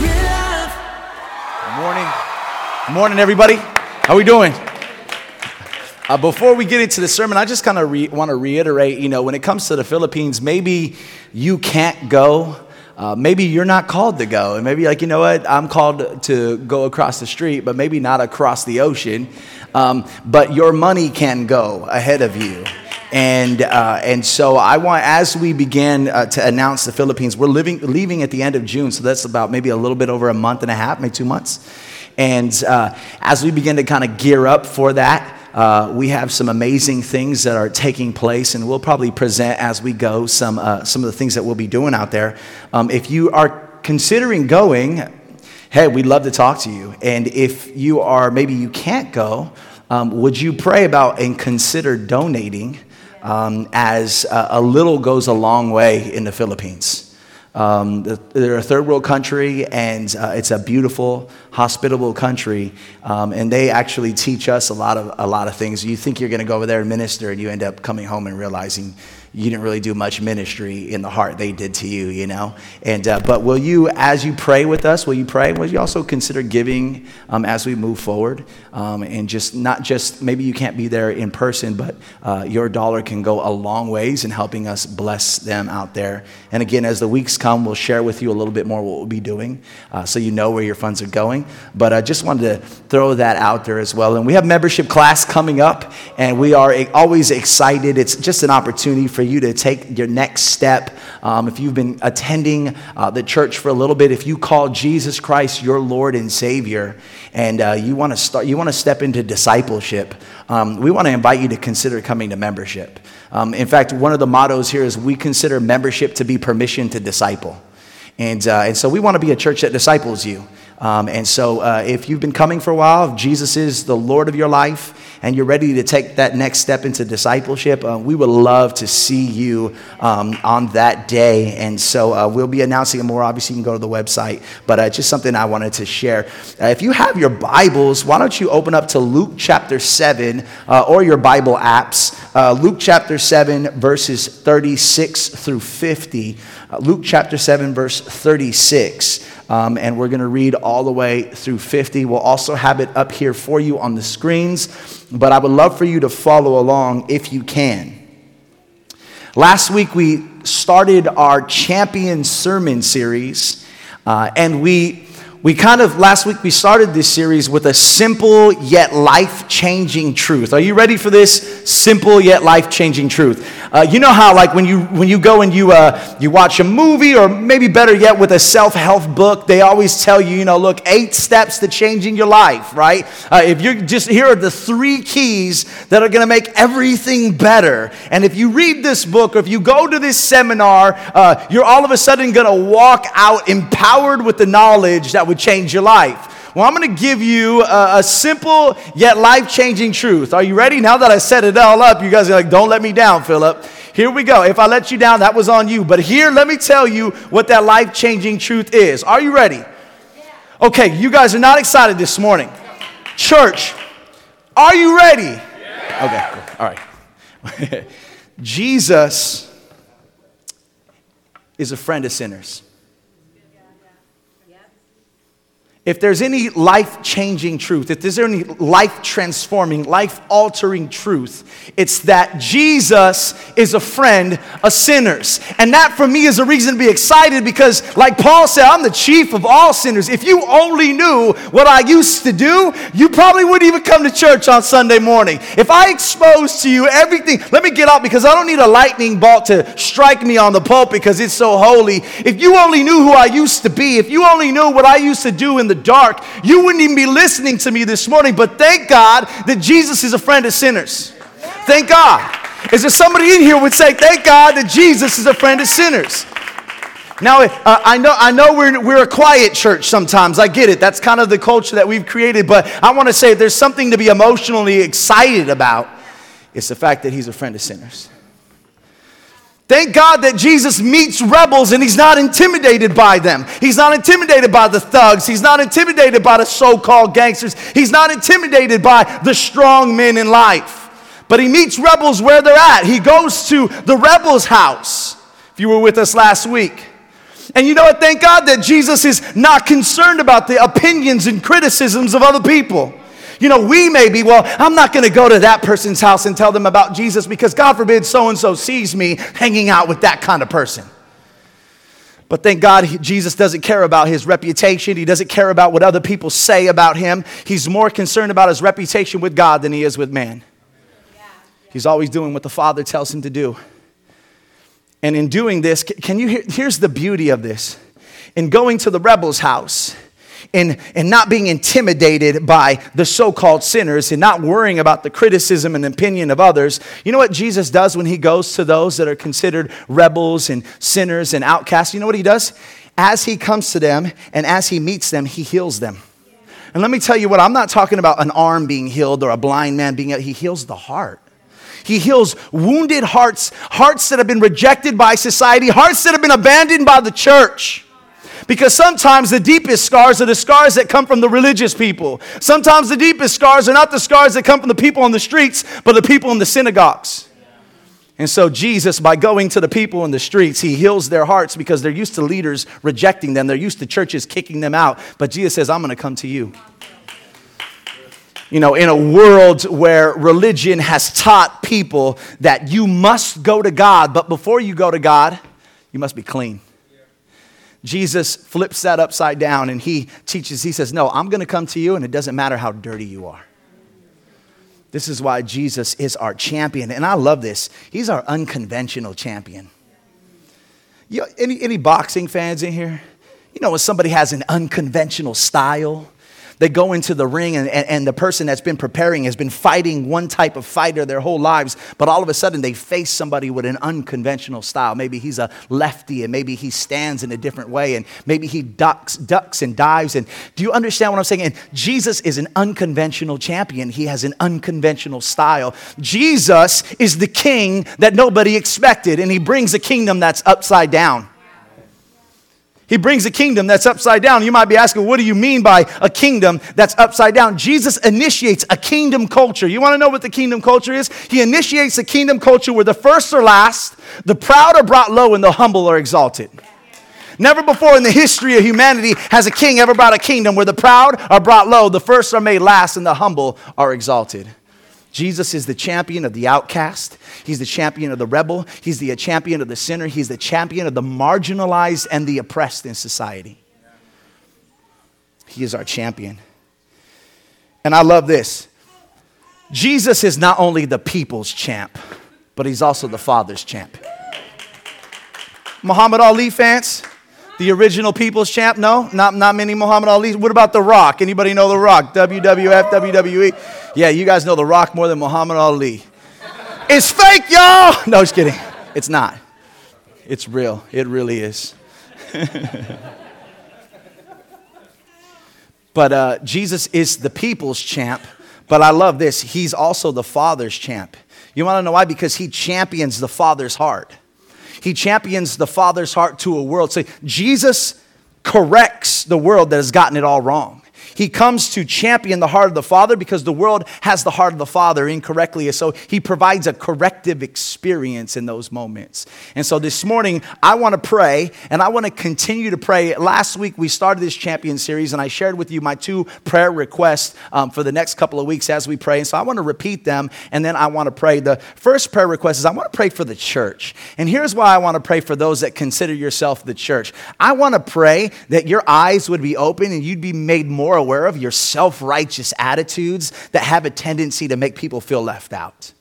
love. Morning. Morning, everybody. How we doing? Uh, before we get into the sermon, I just kind of re- want to reiterate you know, when it comes to the Philippines, maybe you can't go. Uh, maybe you're not called to go. And maybe, like, you know what? I'm called to go across the street, but maybe not across the ocean. Um, but your money can go ahead of you. And, uh, and so I want, as we begin uh, to announce the Philippines, we're living, leaving at the end of June. So that's about maybe a little bit over a month and a half, maybe two months. And uh, as we begin to kind of gear up for that, uh, we have some amazing things that are taking place, and we'll probably present as we go some, uh, some of the things that we'll be doing out there. Um, if you are considering going, hey, we'd love to talk to you. And if you are, maybe you can't go, um, would you pray about and consider donating um, as a, a little goes a long way in the Philippines? Um, they're a third world country, and uh, it's a beautiful, hospitable country. Um, and they actually teach us a lot of a lot of things. You think you're going to go over there and minister, and you end up coming home and realizing you didn't really do much ministry in the heart they did to you, you know. And uh, but will you, as you pray with us, will you pray? Will you also consider giving um, as we move forward, um, and just not just maybe you can't be there in person, but uh, your dollar can go a long ways in helping us bless them out there. And again, as the weeks come, we'll share with you a little bit more what we'll be doing, uh, so you know where your funds are going. But I just wanted to throw that out there as well. And we have membership class coming up, and we are always excited. It's just an opportunity for you to take your next step. Um, if you've been attending uh, the church for a little bit, if you call Jesus Christ your Lord and Savior, and uh, you want to start, you want to step into discipleship, um, we want to invite you to consider coming to membership. Um, in fact, one of the mottos here is we consider membership to be permission to disciple. And, uh, and so we want to be a church that disciples you. Um, and so, uh, if you've been coming for a while, if Jesus is the Lord of your life, and you're ready to take that next step into discipleship, uh, we would love to see you um, on that day. And so, uh, we'll be announcing it more. Obviously, you can go to the website, but uh, just something I wanted to share. Uh, if you have your Bibles, why don't you open up to Luke chapter 7 uh, or your Bible apps? Luke chapter 7, verses 36 through 50. Luke chapter 7, verse 36. Um, and we're going to read all the way through 50. We'll also have it up here for you on the screens, but I would love for you to follow along if you can. Last week, we started our champion sermon series, uh, and we we kind of last week we started this series with a simple yet life-changing truth. Are you ready for this simple yet life-changing truth? Uh, you know how like when you when you go and you uh, you watch a movie or maybe better yet with a self-help book they always tell you you know look eight steps to changing your life right? Uh, if you're just here are the three keys that are going to make everything better. And if you read this book or if you go to this seminar uh, you're all of a sudden going to walk out empowered with the knowledge that would change your life. Well, I'm going to give you a, a simple yet life changing truth. Are you ready? Now that I set it all up, you guys are like, don't let me down, Philip. Here we go. If I let you down, that was on you. But here, let me tell you what that life changing truth is. Are you ready? Okay, you guys are not excited this morning. Church, are you ready? Okay, all right. Jesus is a friend of sinners. If there's any life changing truth, if there's any life transforming, life altering truth, it's that Jesus is a friend of sinners. And that for me is a reason to be excited because, like Paul said, I'm the chief of all sinners. If you only knew what I used to do, you probably wouldn't even come to church on Sunday morning. If I expose to you everything, let me get out because I don't need a lightning bolt to strike me on the pulpit because it's so holy. If you only knew who I used to be, if you only knew what I used to do in the the dark, you wouldn't even be listening to me this morning. But thank God that Jesus is a friend of sinners. Thank God. Is there somebody in here would say, Thank God that Jesus is a friend of sinners? Now, uh, I know, I know we're, we're a quiet church sometimes. I get it. That's kind of the culture that we've created. But I want to say there's something to be emotionally excited about. It's the fact that he's a friend of sinners. Thank God that Jesus meets rebels and he's not intimidated by them. He's not intimidated by the thugs. He's not intimidated by the so called gangsters. He's not intimidated by the strong men in life. But he meets rebels where they're at. He goes to the rebel's house. If you were with us last week, And you know what? Thank God that Jesus is not concerned about the opinions and criticisms of other people. You know, we may be, well, I'm not going to go to that person's house and tell them about Jesus because God forbid so and so sees me hanging out with that kind of person. But thank God Jesus doesn't care about his reputation. He doesn't care about what other people say about him. He's more concerned about his reputation with God than he is with man. He's always doing what the Father tells him to do. And in doing this, can you hear? Here's the beauty of this. In going to the rebel's house, in, in not being intimidated by the so called sinners and not worrying about the criticism and opinion of others. You know what Jesus does when he goes to those that are considered rebels and sinners and outcasts? You know what he does? As he comes to them and as he meets them, he heals them. And let me tell you what, I'm not talking about an arm being healed or a blind man being healed. He heals the heart. He heals wounded hearts, hearts that have been rejected by society, hearts that have been abandoned by the church. Because sometimes the deepest scars are the scars that come from the religious people. Sometimes the deepest scars are not the scars that come from the people on the streets, but the people in the synagogues. And so, Jesus, by going to the people in the streets, he heals their hearts because they're used to leaders rejecting them. They're used to churches kicking them out. But Jesus says, I'm going to come to you. You know, in a world where religion has taught people that you must go to God, but before you go to God, you must be clean. Jesus flips that upside down and he teaches, he says, No, I'm going to come to you and it doesn't matter how dirty you are. This is why Jesus is our champion. And I love this. He's our unconventional champion. You, any, any boxing fans in here? You know, when somebody has an unconventional style, they go into the ring, and, and, and, the person that's been preparing has been fighting one type of fighter their whole lives, but all of a sudden they face somebody with an unconventional style. Maybe he's a lefty, and maybe he stands in a different way, and maybe he ducks, ducks and dives. And do you understand what I'm saying? And Jesus is an unconventional champion, he has an unconventional style. Jesus is the king that nobody expected, and he brings a kingdom that's upside down. He brings a kingdom that's upside down. You might be asking, what do you mean by a kingdom that's upside down? Jesus initiates a kingdom culture. You want to know what the kingdom culture is? He initiates a kingdom culture where the first are last, the proud are brought low, and the humble are exalted. Never before in the history of humanity has a king ever brought a kingdom where the proud are brought low, the first are made last, and the humble are exalted. Jesus is the champion of the outcast. He's the champion of the rebel. He's the champion of the sinner. He's the champion of the marginalized and the oppressed in society. He is our champion. And I love this. Jesus is not only the people's champ, but he's also the Father's champ. Muhammad Ali fans, the original people's champ? No, not, not many Muhammad Ali. What about The Rock? Anybody know The Rock? WWF, WWE? Yeah, you guys know The Rock more than Muhammad Ali. It's fake, y'all! No, just kidding. It's not. It's real. It really is. but uh, Jesus is the people's champ. But I love this. He's also the Father's champ. You want to know why? Because he champions the Father's heart. He champions the Father's heart to a world. Say, Jesus corrects the world that has gotten it all wrong. He comes to champion the heart of the Father because the world has the heart of the Father incorrectly. So he provides a corrective experience in those moments. And so this morning, I want to pray and I want to continue to pray. Last week, we started this champion series and I shared with you my two prayer requests um, for the next couple of weeks as we pray. And so I want to repeat them and then I want to pray. The first prayer request is I want to pray for the church. And here's why I want to pray for those that consider yourself the church. I want to pray that your eyes would be open and you'd be made more aware of your self righteous attitudes that have a tendency to make people feel left out.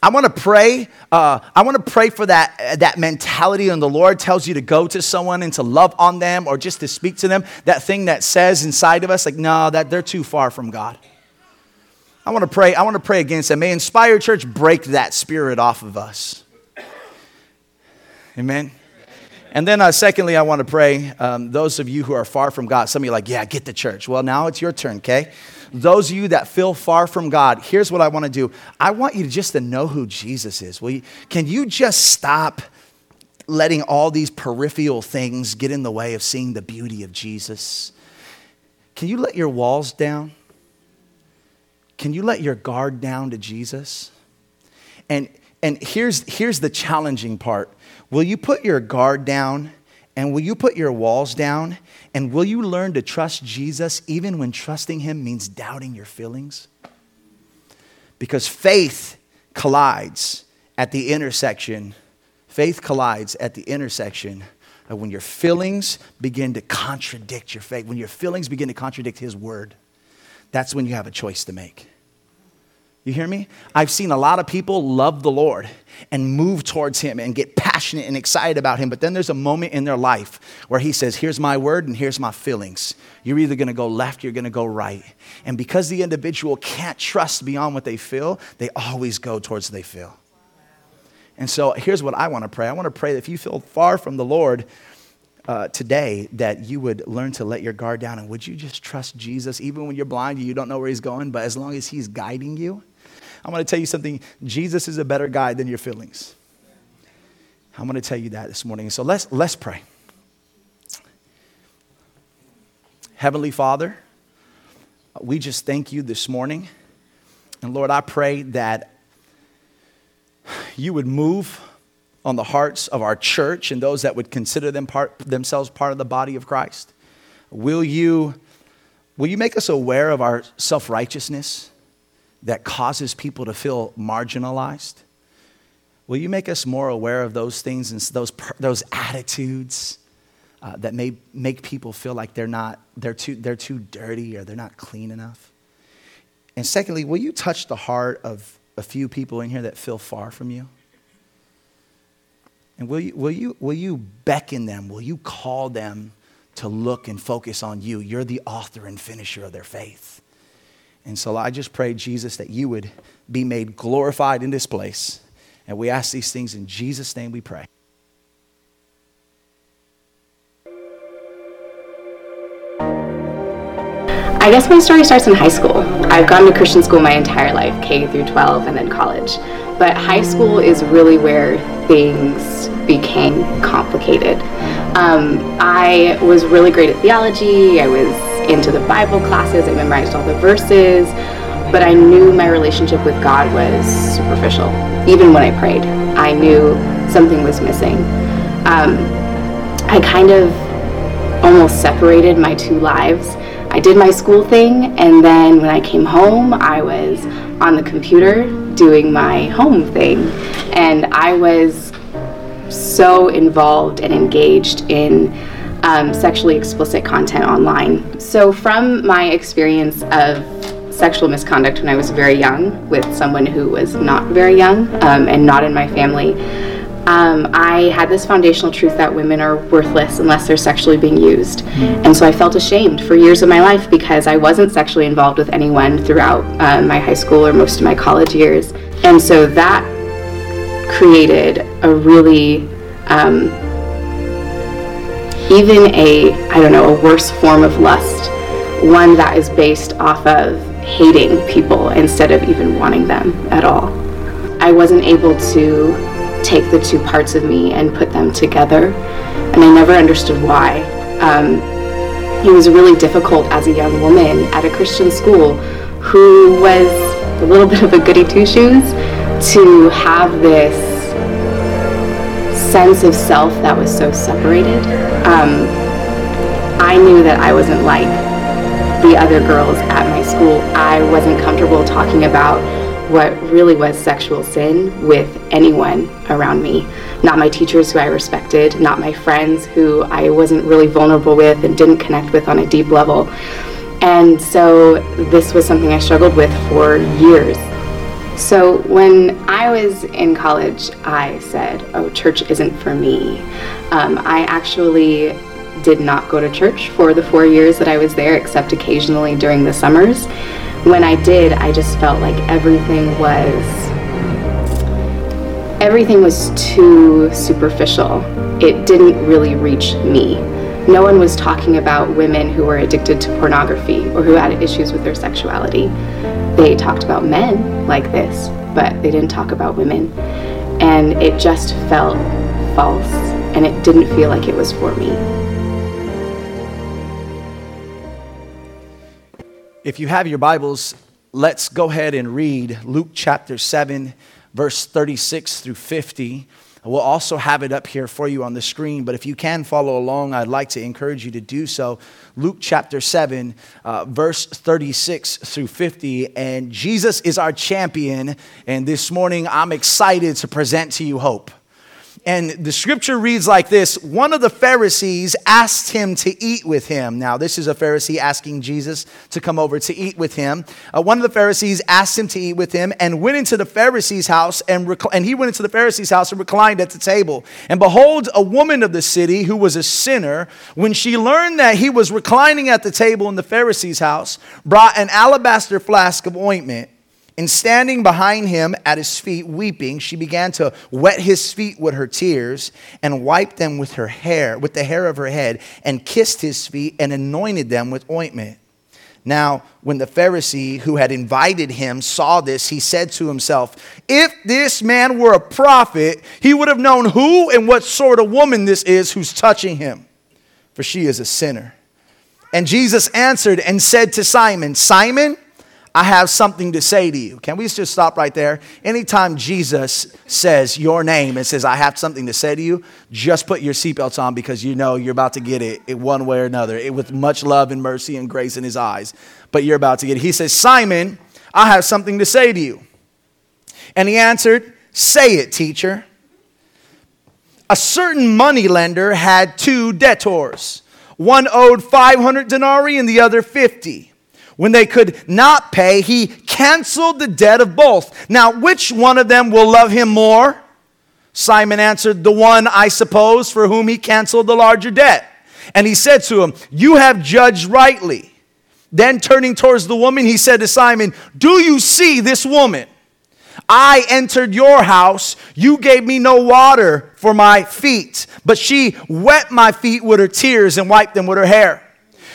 I want to pray. Uh, I want to pray for that, that mentality when the Lord tells you to go to someone and to love on them or just to speak to them. That thing that says inside of us, like, no, that they're too far from God. I want to pray. I want to pray against that. May Inspire Church break that spirit off of us. Amen. And then, uh, secondly, I want to pray. Um, those of you who are far from God, some of you are like, yeah, get the church. Well, now it's your turn, okay? Those of you that feel far from God, here's what I want to do. I want you to just to know who Jesus is. Will you, can you just stop letting all these peripheral things get in the way of seeing the beauty of Jesus? Can you let your walls down? Can you let your guard down to Jesus? And, and here's, here's the challenging part Will you put your guard down And will you put your walls down? And will you learn to trust Jesus even when trusting Him means doubting your feelings? Because faith collides at the intersection. Faith collides at the intersection of when your feelings begin to contradict your faith, when your feelings begin to contradict His word. That's when you have a choice to make. You hear me? I've seen a lot of people love the Lord and move towards Him and get passionate and excited about Him, but then there's a moment in their life where He says, Here's my word and here's my feelings. You're either gonna go left, you're gonna go right. And because the individual can't trust beyond what they feel, they always go towards they feel. And so here's what I wanna pray I wanna pray that if you feel far from the Lord, uh, today that you would learn to let your guard down and would you just trust Jesus even when you're blind, you don't know where he's going, but as long as he's guiding you, I'm going to tell you something Jesus is a better guide than your feelings. I'm going to tell you that this morning. So let's, let's pray. Heavenly Father, we just thank you this morning. And Lord, I pray that you would move on the hearts of our church and those that would consider them part, themselves part of the body of Christ. Will you, will you make us aware of our self righteousness? That causes people to feel marginalized? Will you make us more aware of those things and those, those attitudes uh, that may make people feel like they're, not, they're, too, they're too dirty or they're not clean enough? And secondly, will you touch the heart of a few people in here that feel far from you? And will you, will you, will you beckon them? Will you call them to look and focus on you? You're the author and finisher of their faith. And so I just pray, Jesus, that you would be made glorified in this place. And we ask these things in Jesus' name we pray. I guess my story starts in high school. I've gone to Christian school my entire life, K through 12 and then college. But high school is really where things became complicated. Um, I was really great at theology. I was into the Bible classes, I memorized all the verses, but I knew my relationship with God was superficial. Even when I prayed, I knew something was missing. Um, I kind of almost separated my two lives. I did my school thing, and then when I came home, I was on the computer doing my home thing. And I was so involved and engaged in um, sexually explicit content online. So, from my experience of sexual misconduct when I was very young with someone who was not very young um, and not in my family, um, I had this foundational truth that women are worthless unless they're sexually being used. And so I felt ashamed for years of my life because I wasn't sexually involved with anyone throughout uh, my high school or most of my college years. And so that created a really um, even a, I don't know, a worse form of lust, one that is based off of hating people instead of even wanting them at all. I wasn't able to take the two parts of me and put them together, and I never understood why. Um, it was really difficult as a young woman at a Christian school who was a little bit of a goody two shoes to have this sense of self that was so separated. Um, I knew that I wasn't like the other girls at my school. I wasn't comfortable talking about what really was sexual sin with anyone around me. Not my teachers who I respected, not my friends who I wasn't really vulnerable with and didn't connect with on a deep level. And so this was something I struggled with for years. So when I was in college, I said, oh, church isn't for me. Um, I actually did not go to church for the four years that I was there, except occasionally during the summers. When I did, I just felt like everything was everything was too superficial. It didn't really reach me. No one was talking about women who were addicted to pornography or who had issues with their sexuality. They talked about men like this, but they didn't talk about women. And it just felt false, and it didn't feel like it was for me. If you have your Bibles, let's go ahead and read Luke chapter 7, verse 36 through 50. We'll also have it up here for you on the screen, but if you can follow along, I'd like to encourage you to do so. Luke chapter 7, uh, verse 36 through 50. And Jesus is our champion, and this morning I'm excited to present to you hope. And the scripture reads like this One of the Pharisees asked him to eat with him. Now, this is a Pharisee asking Jesus to come over to eat with him. Uh, one of the Pharisees asked him to eat with him and went into the Pharisee's house, and, rec- and he went into the Pharisee's house and reclined at the table. And behold, a woman of the city who was a sinner, when she learned that he was reclining at the table in the Pharisee's house, brought an alabaster flask of ointment and standing behind him at his feet, weeping, she began to wet his feet with her tears and wiped them with her hair, with the hair of her head, and kissed his feet and anointed them with ointment. Now, when the Pharisee who had invited him saw this, he said to himself, If this man were a prophet, he would have known who and what sort of woman this is who's touching him, for she is a sinner. And Jesus answered and said to Simon, Simon, I have something to say to you. Can we just stop right there? Anytime Jesus says your name and says, I have something to say to you, just put your seatbelts on because you know you're about to get it one way or another, it, with much love and mercy and grace in his eyes. But you're about to get it. He says, Simon, I have something to say to you. And he answered, Say it, teacher. A certain money lender had two debtors. One owed 500 denarii and the other 50. When they could not pay, he canceled the debt of both. Now, which one of them will love him more? Simon answered, The one, I suppose, for whom he canceled the larger debt. And he said to him, You have judged rightly. Then turning towards the woman, he said to Simon, Do you see this woman? I entered your house. You gave me no water for my feet, but she wet my feet with her tears and wiped them with her hair.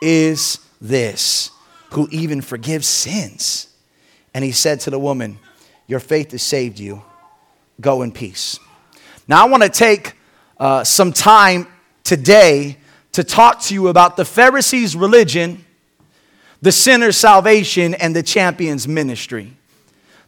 is this who even forgives sins? And he said to the woman, Your faith has saved you. Go in peace. Now, I want to take uh, some time today to talk to you about the Pharisees' religion, the sinner's salvation, and the champion's ministry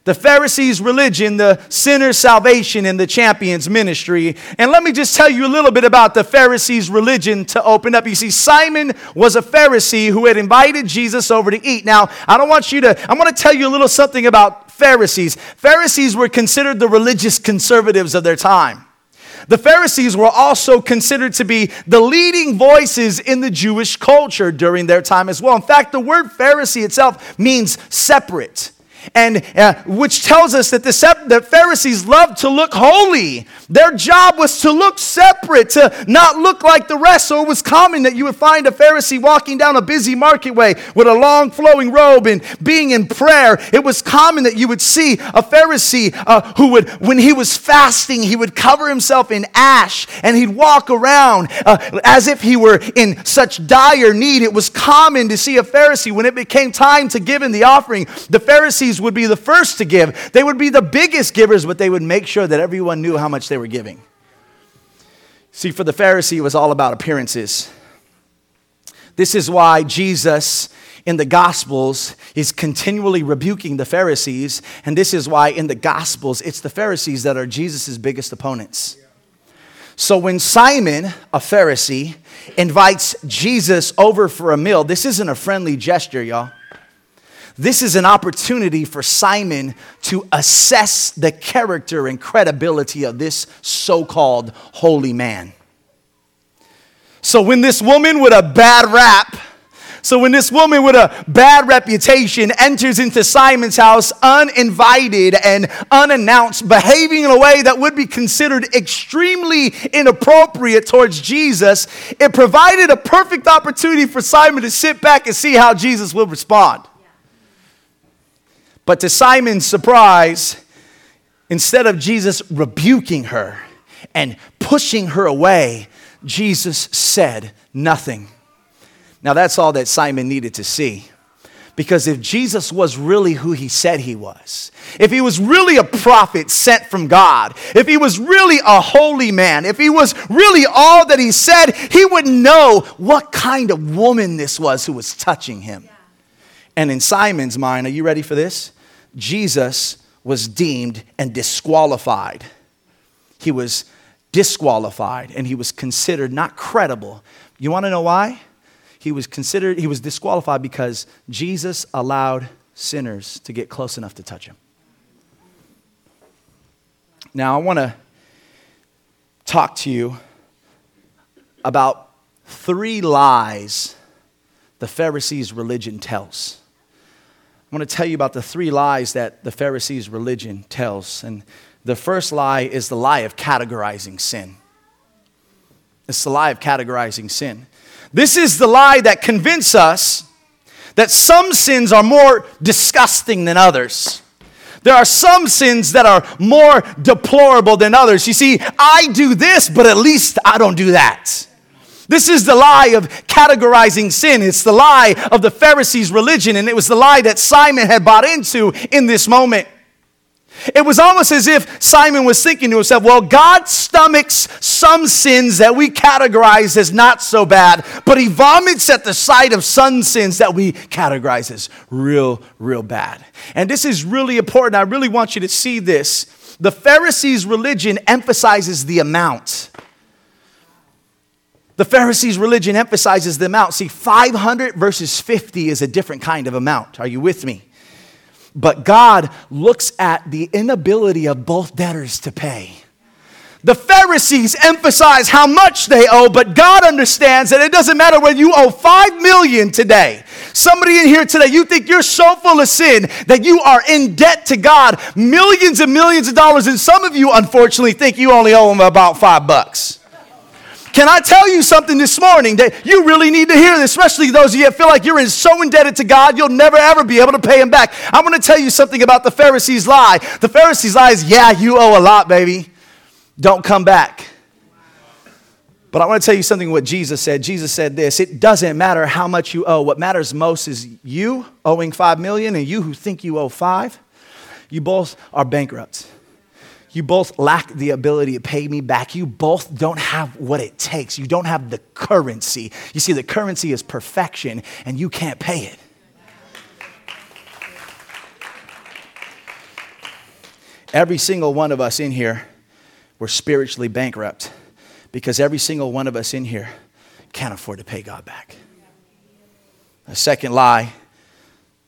the Pharisees' religion, the sinner's salvation, and the champion's ministry. And let me just tell you a little bit about the Pharisees' religion to open up. You see, Simon was a Pharisee who had invited Jesus over to eat. Now, I don't want you to, I want to tell you a little something about Pharisees. Pharisees were considered the religious conservatives of their time. The Pharisees were also considered to be the leading voices in the Jewish culture during their time as well. In fact, the word Pharisee itself means separate and uh, which tells us that the, sep- the Pharisees loved to look holy. Their job was to look separate, to not look like the rest. So it was common that you would find a Pharisee walking down a busy marketway with a long flowing robe and being in prayer. It was common that you would see a Pharisee uh, who would, when he was fasting, he would cover himself in ash and he'd walk around uh, as if he were in such dire need. It was common to see a Pharisee when it became time to give in the offering. The Pharisees Pharisees would be the first to give. They would be the biggest givers, but they would make sure that everyone knew how much they were giving. See, for the Pharisee, it was all about appearances. This is why Jesus in the Gospels is continually rebuking the Pharisees, and this is why in the Gospels it's the Pharisees that are Jesus' biggest opponents. So when Simon, a Pharisee, invites Jesus over for a meal, this isn't a friendly gesture, y'all. This is an opportunity for Simon to assess the character and credibility of this so called holy man. So, when this woman with a bad rap, so when this woman with a bad reputation enters into Simon's house uninvited and unannounced, behaving in a way that would be considered extremely inappropriate towards Jesus, it provided a perfect opportunity for Simon to sit back and see how Jesus will respond. But to Simon's surprise, instead of Jesus rebuking her and pushing her away, Jesus said nothing. Now, that's all that Simon needed to see. Because if Jesus was really who he said he was, if he was really a prophet sent from God, if he was really a holy man, if he was really all that he said, he would know what kind of woman this was who was touching him. And in Simon's mind, are you ready for this? Jesus was deemed and disqualified. He was disqualified and he was considered not credible. You want to know why? he was considered, he was disqualified because Jesus allowed sinners to get close enough to touch him. Now, I want to talk to you about three lies the Pharisees' religion tells. I want to tell you about the three lies that the Pharisees' religion tells. And the first lie is the lie of categorizing sin. It's the lie of categorizing sin. This is the lie that convinces us that some sins are more disgusting than others. There are some sins that are more deplorable than others. You see, I do this, but at least I don't do that. This is the lie of categorizing sin. It's the lie of the Pharisees' religion, and it was the lie that Simon had bought into in this moment. It was almost as if Simon was thinking to himself, well, God stomachs some sins that we categorize as not so bad, but he vomits at the sight of some sins that we categorize as real, real bad. And this is really important. I really want you to see this. The Pharisees' religion emphasizes the amount. The Pharisees' religion emphasizes the amount. See, 500 versus 50 is a different kind of amount. Are you with me? But God looks at the inability of both debtors to pay. The Pharisees emphasize how much they owe, but God understands that it doesn't matter whether you owe 5 million today. Somebody in here today, you think you're so full of sin that you are in debt to God, millions and millions of dollars, and some of you unfortunately think you only owe him about 5 bucks. Can I tell you something this morning that you really need to hear, especially those of you that feel like you're in so indebted to God, you'll never ever be able to pay Him back? I'm going to tell you something about the Pharisees' lie. The Pharisees' lie is, yeah, you owe a lot, baby. Don't come back. But I want to tell you something what Jesus said. Jesus said this It doesn't matter how much you owe. What matters most is you owing five million and you who think you owe five. You both are bankrupt. You both lack the ability to pay me back. You both don't have what it takes. You don't have the currency. You see, the currency is perfection, and you can't pay it. Every single one of us in here, we're spiritually bankrupt because every single one of us in here can't afford to pay God back. The second lie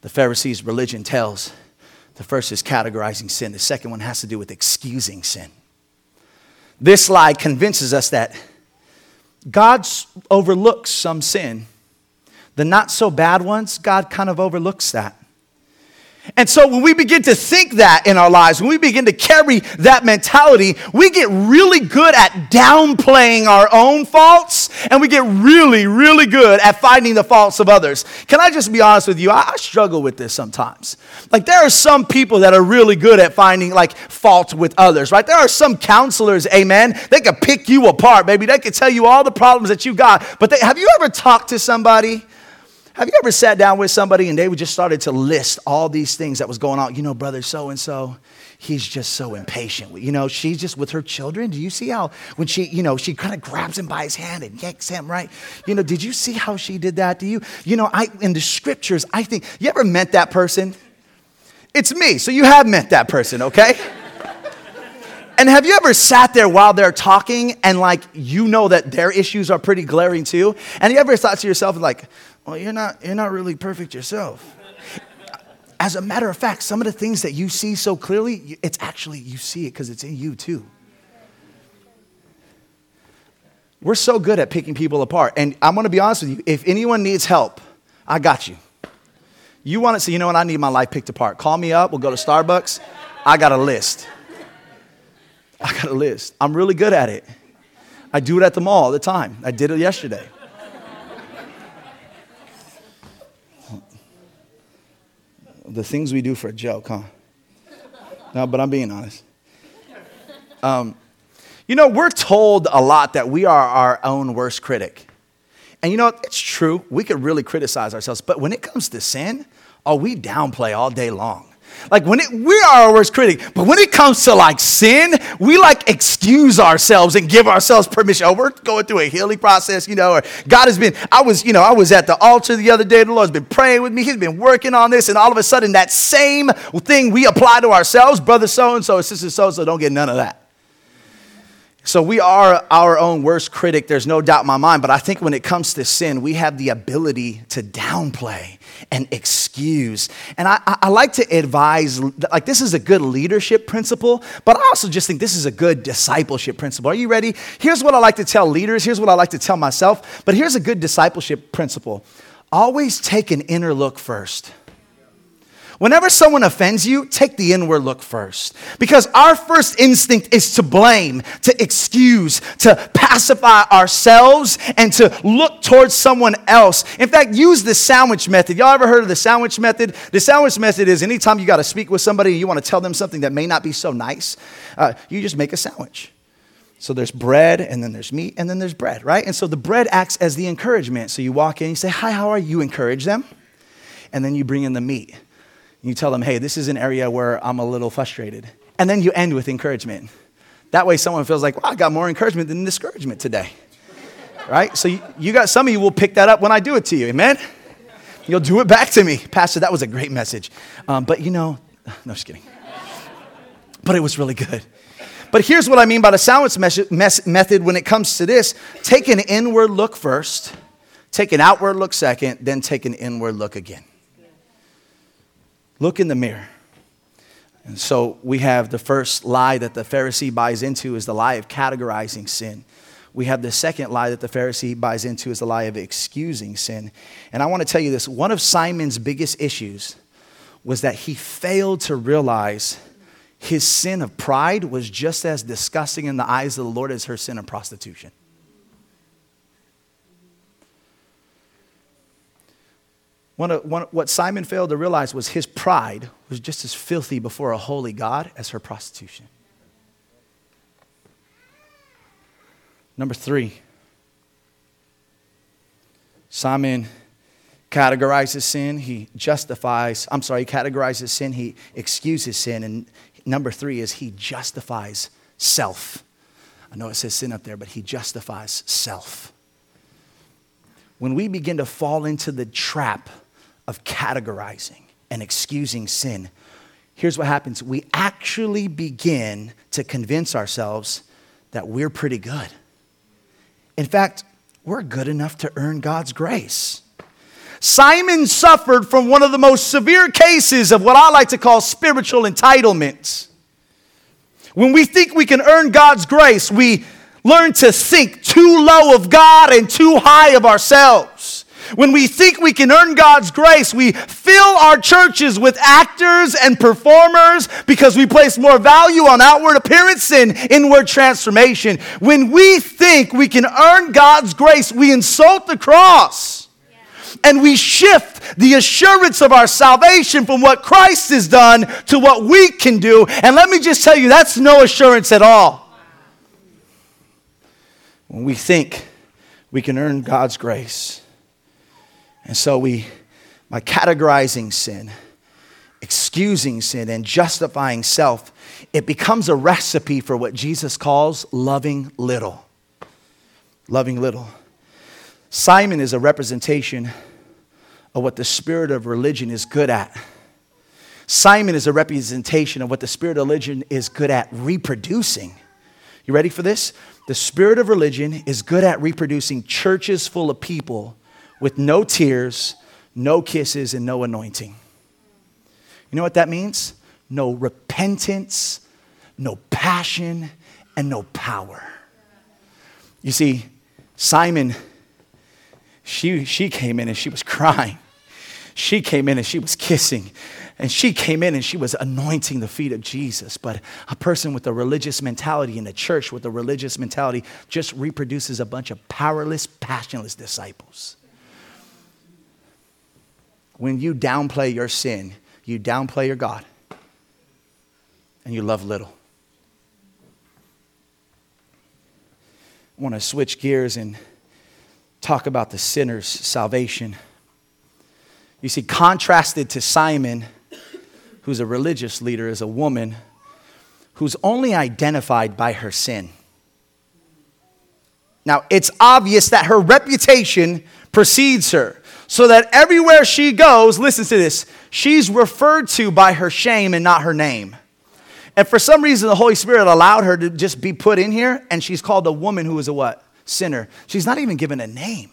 the Pharisees' religion tells the first is categorizing sin, the second one has to do with excusing sin. This lie convinces us that God overlooks some sin. The not so bad ones, God kind of overlooks that. And so when we begin to think that in our lives, when we begin to carry that mentality, we get really good at downplaying our own faults and we get really, really good at finding the faults of others. Can I just be honest with you? I, I struggle with this sometimes. Like there are some people that are really good at finding like fault with others, right? There are some counselors, amen. They can pick you apart, baby. They can tell you all the problems that you got. But they, have you ever talked to somebody have you ever sat down with somebody and they just started to list all these things that was going on? You know, brother so and so, he's just so impatient. You know, she's just with her children. Do you see how when she, you know, she kind of grabs him by his hand and yanks him, right? You know, did you see how she did that to you? You know, I in the scriptures, I think, you ever met that person? It's me. So you have met that person, okay? And have you ever sat there while they're talking and like you know that their issues are pretty glaring too? And you ever thought to yourself like, well, you're not, you're not really perfect yourself. As a matter of fact, some of the things that you see so clearly, it's actually, you see it because it's in you too. We're so good at picking people apart. And I'm going to be honest with you if anyone needs help, I got you. You want to say, you know what, I need my life picked apart. Call me up, we'll go to Starbucks. I got a list. I got a list. I'm really good at it. I do it at the mall all the time. I did it yesterday. The things we do for a joke, huh? No, but I'm being honest. Um, You know, we're told a lot that we are our own worst critic. And you know, it's true. We could really criticize ourselves. But when it comes to sin, oh, we downplay all day long. Like when it, we are our worst critic, but when it comes to like sin, we like excuse ourselves and give ourselves permission. Oh, we're going through a healing process, you know, or God has been, I was, you know, I was at the altar the other day. The Lord's been praying with me. He's been working on this. And all of a sudden, that same thing we apply to ourselves, brother so and so, sister so and so, don't get none of that. So we are our own worst critic, there's no doubt in my mind. But I think when it comes to sin, we have the ability to downplay and excuse. And I, I, like to advise, like, this is a good leadership principle, but I also just think this is a good discipleship principle. Are you ready? Here's what I like to tell leaders, here's what I like to tell myself, but here's a good discipleship principle always take an inner look first. Whenever someone offends you, take the inward look first. Because our first instinct is to blame, to excuse, to pacify ourselves, and to look towards someone else. In fact, use the sandwich method. Y'all ever heard of the sandwich method? The sandwich method is anytime you got to speak with somebody and you want to tell them something that may not be so nice, uh, you just make a sandwich. So there's bread, and then there's meat, and then there's bread, right? And so the bread acts as the encouragement. So you walk in, you say, Hi, how are you? Encourage them. And then you bring in the meat. You tell them, hey, this is an area where I'm a little frustrated. And then you end with encouragement. That way, someone feels like, well, I got more encouragement than discouragement today. right? So, you, you, got some of you will pick that up when I do it to you. Amen? You'll do it back to me. Pastor, that was a great message. Um, but you know, no, just kidding. But it was really good. But here's what I mean by the sandwich method when it comes to this take an inward look first, take an outward look second, then take an inward look again. Look in the mirror. And so we have the first lie that the Pharisee buys into is the lie of categorizing sin. We have the second lie that the Pharisee buys into is the lie of excusing sin. And I want to tell you this one of Simon's biggest issues was that he failed to realize his sin of pride was just as disgusting in the eyes of the Lord as her sin of prostitution. One, one, what Simon failed to realize was his pride was just as filthy before a holy God as her prostitution. Number three, Simon categorizes sin, he justifies, I'm sorry, he categorizes sin, he excuses sin. And number three is he justifies self. I know it says sin up there, but he justifies self. When we begin to fall into the trap of categorizing and excusing sin, here's what happens we actually begin to convince ourselves that we're pretty good. In fact, we're good enough to earn God's grace. Simon suffered from one of the most severe cases of what I like to call spiritual entitlement. When we think we can earn God's grace, we learn to think too low of God and too high of ourselves. When we think we can earn God's grace, we fill our churches with actors and performers because we place more value on outward appearance than inward transformation. When we think we can earn God's grace, we insult the cross and we shift the assurance of our salvation from what Christ has done to what we can do. And let me just tell you, that's no assurance at all. When we think we can earn God's grace, and so we, by categorizing sin, excusing sin, and justifying self, it becomes a recipe for what Jesus calls loving little. Loving little. Simon is a representation of what the spirit of religion is good at. Simon is a representation of what the spirit of religion is good at reproducing. You ready for this? The spirit of religion is good at reproducing churches full of people with no tears, no kisses, and no anointing. You know what that means? No repentance, no passion, and no power. You see, Simon, she, she came in and she was crying. She came in and she was kissing. And she came in and she was anointing the feet of Jesus. But a person with a religious mentality in a church with a religious mentality just reproduces a bunch of powerless, passionless disciples. When you downplay your sin, you downplay your God, and you love little. I want to switch gears and talk about the sinner's salvation. You see, contrasted to Simon, who's a religious leader, is a woman who's only identified by her sin. Now, it's obvious that her reputation precedes her, so that everywhere she goes, listen to this, she's referred to by her shame and not her name. And for some reason, the Holy Spirit allowed her to just be put in here, and she's called a woman who is a what? Sinner. She's not even given a name.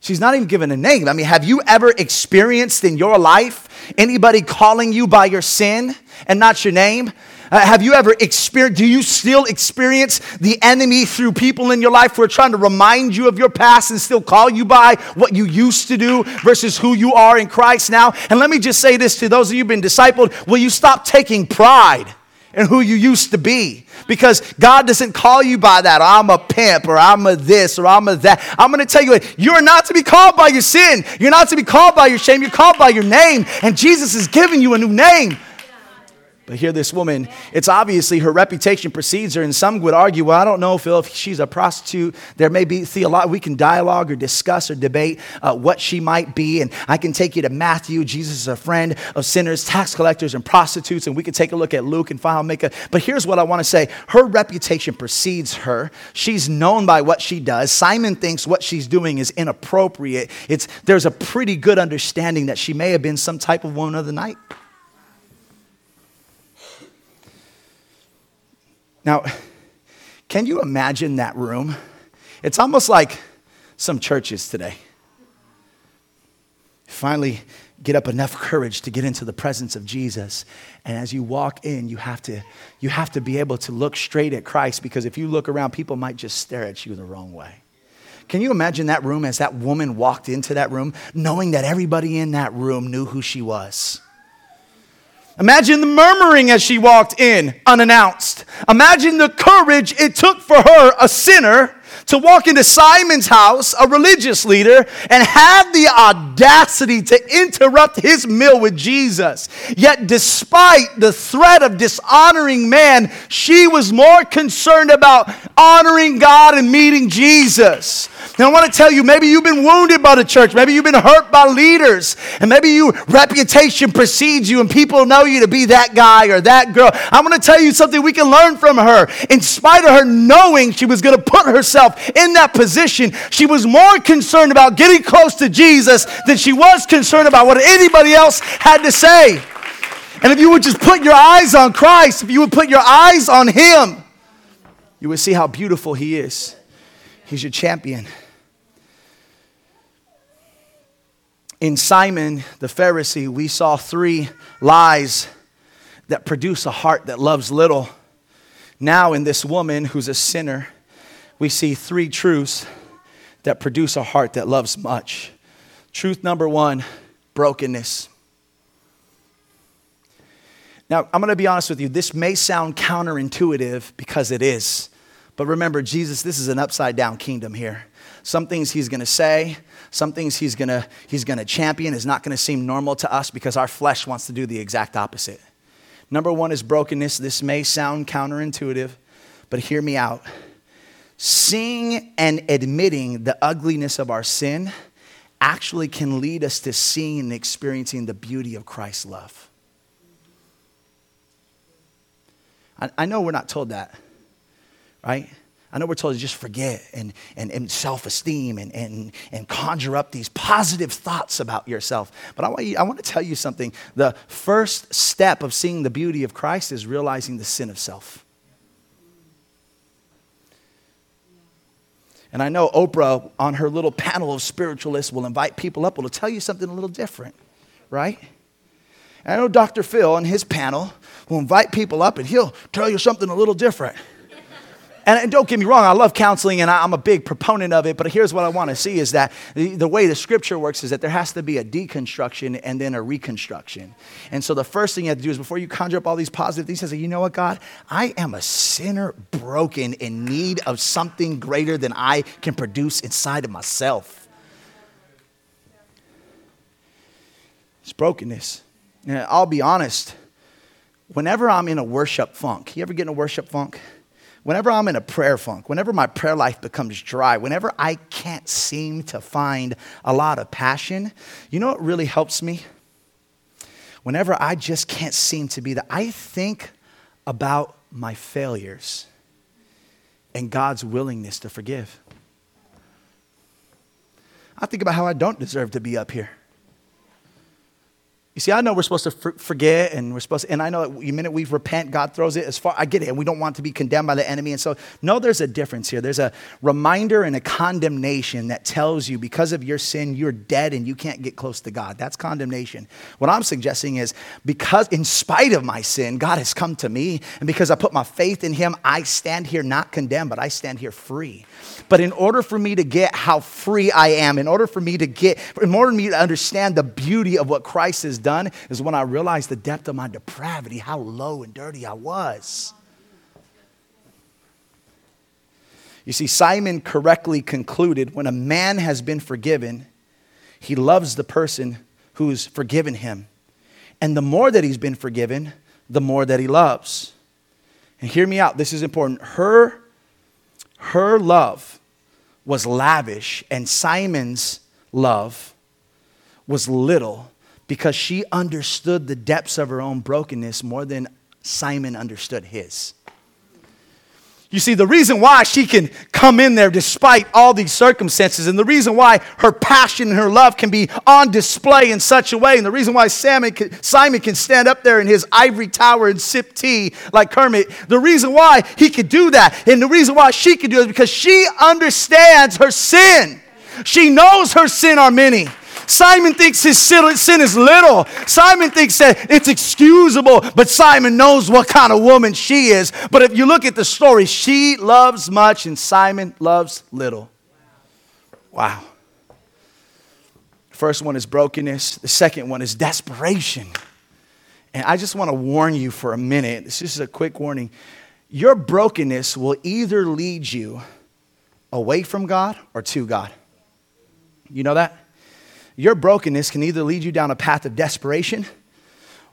She's not even given a name. I mean, have you ever experienced in your life anybody calling you by your sin and not your name? Uh, have you ever experienced, do you still experience the enemy through people in your life who are trying to remind you of your past and still call you by what you used to do versus who you are in Christ now? And let me just say this to those of you who've been discipled will you stop taking pride? in who you used to be. Because God doesn't call you by that. I'm a pimp or I'm a this or I'm a that. I'm going to tell you, you're not to be called by your sin. You're not to be called by your shame. You're called by your name. And Jesus is giving you a new name. Here, this woman, it's obviously her reputation precedes her, and some would argue, well, I don't know, Phil, if she's a prostitute. There may be theology, we can dialogue or discuss or debate uh, what she might be. And I can take you to Matthew. Jesus is a friend of sinners, tax collectors, and prostitutes. And we can take a look at Luke and final make a. But here's what I want to say her reputation precedes her. She's known by what she does. Simon thinks what she's doing is inappropriate. It's, there's a pretty good understanding that she may have been some type of woman of the night. Now, can you imagine that room? It's almost like some churches today. Finally, get up enough courage to get into the presence of Jesus. And as you walk in, you have to, you have to be able to look straight at Christ because if you look around, people might just stare at you the wrong way. Can you imagine that room as that woman walked into that room, knowing that everybody in that room knew who she was? Imagine the murmuring as she walked in unannounced. Imagine the courage it took for her, a sinner, to walk into Simon's house, a religious leader, and have the audacity to interrupt his meal with Jesus. Yet, despite the threat of dishonoring man, she was more concerned about honoring God and meeting Jesus. And I want to tell you, maybe you've been wounded by the church, maybe you've been hurt by leaders, and maybe your reputation precedes you and people know you to be that guy or that girl. I'm going to tell you something we can learn from her. In spite of her knowing she was going to put herself in that position, she was more concerned about getting close to Jesus than she was concerned about what anybody else had to say. And if you would just put your eyes on Christ, if you would put your eyes on Him, you would see how beautiful He is. He's your champion. In Simon the Pharisee, we saw three lies that produce a heart that loves little. Now, in this woman who's a sinner, we see three truths that produce a heart that loves much. Truth number one brokenness. Now, I'm going to be honest with you. This may sound counterintuitive because it is. But remember, Jesus, this is an upside down kingdom here. Some things he's going to say, some things he's going to he's going to champion is not going to seem normal to us because our flesh wants to do the exact opposite. Number 1 is brokenness. This may sound counterintuitive, but hear me out. Seeing and admitting the ugliness of our sin actually can lead us to seeing and experiencing the beauty of Christ's love. I, I know we're not told that, right? I know we're told to just forget and, and, and self esteem and, and, and conjure up these positive thoughts about yourself. But I want, you, I want to tell you something. The first step of seeing the beauty of Christ is realizing the sin of self. And I know Oprah, on her little panel of spiritualists, will invite people up, will tell you something a little different, right? And I know Dr. Phil on his panel will invite people up and he'll tell you something a little different. And, don't get me wrong, I love counseling and I, am a big proponent of it, but here's what I want to see is that the, way the scripture works is that there has to be a deconstruction and then a reconstruction. And so the first thing you have to do is before you conjure up all these positive things, say, you know what, God, I am a sinner broken in need of something greater than I can produce inside of myself. It's brokenness. And I'll be honest, whenever I'm in a worship funk, you ever get in a worship funk? Whenever I'm in a prayer funk, whenever my prayer life becomes dry, whenever I can't seem to find a lot of passion, you know what really helps me? Whenever I just can't seem to be that, I think about my failures and God's willingness to forgive. I think about how I don't deserve to be up here. You see, I know we're supposed to forget and we're supposed to, and I know the minute we repent, God throws it as far, I get it, and we don't want to be condemned by the enemy. And so, no, there's a difference here. There's a reminder and a condemnation that tells you because of your sin, you're dead and you can't get close to God. That's condemnation. What I'm suggesting is because, in spite of my sin, God has come to me, and because I put my faith in Him, I stand here not condemned, but I stand here free. But in order for me to get how free I am, in order for me to get, in order for me to understand the beauty of what Christ has done, is when I realized the depth of my depravity, how low and dirty I was. You see, Simon correctly concluded when a man has been forgiven, he loves the person who's forgiven him. And the more that he's been forgiven, the more that he loves. And hear me out, this is important. Her, her love was lavish, and Simon's love was little because she understood the depths of her own brokenness more than Simon understood his. You see, the reason why she can come in there despite all these circumstances, and the reason why her passion and her love can be on display in such a way, and the reason why Simon can, stand up there in his ivory tower and sip tea like Kermit, the reason why he could do that, and the reason why she could do it is because she understands her sin. She knows her sin are many. Simon thinks his sin is little. Simon thinks that it's excusable, but Simon knows what kind of woman she is. But if you look at the story, she loves much and Simon loves little. Wow. First one is brokenness, the second one is desperation. And I just want to warn you for a minute. This is a quick warning. Your brokenness will either lead you away from God or to God. You know that? Your brokenness can either lead you down a path of desperation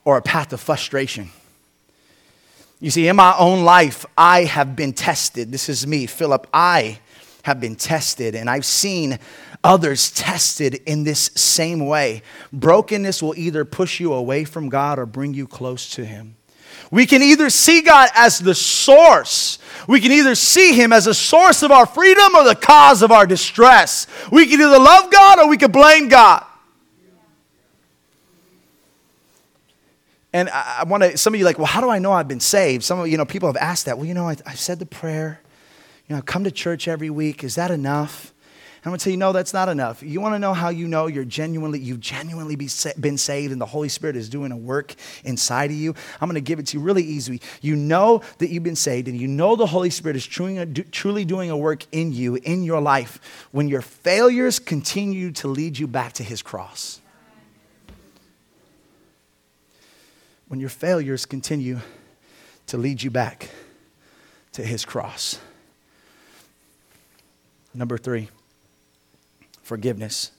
or a path of frustration. You see, in my own life, I have been tested. This is me, Philip. I have been tested, and I've seen others tested in this same way. Brokenness will either push you away from God or bring you close to Him. We can either see God as the source. We can either see Him as a source of our freedom or the cause of our distress. We can either love God or we can blame God. And I, want to, some of you like, well, how do I know I've been saved? Some of you know, people have asked that. Well, you know, I, I said the prayer. You know, I come to church every week. Is that enough? I'm going to tell you, no, that's not enough. You want to know how you know you're genuinely, you've genuinely be, been saved and the Holy Spirit is doing a work inside of you? I'm going to give it to you really easy. You know that you've been saved and you know the Holy Spirit is truly doing a work in you, in your life, when your failures continue to lead you back to His cross. When your failures continue to lead you back to His cross. Number three forgiveness.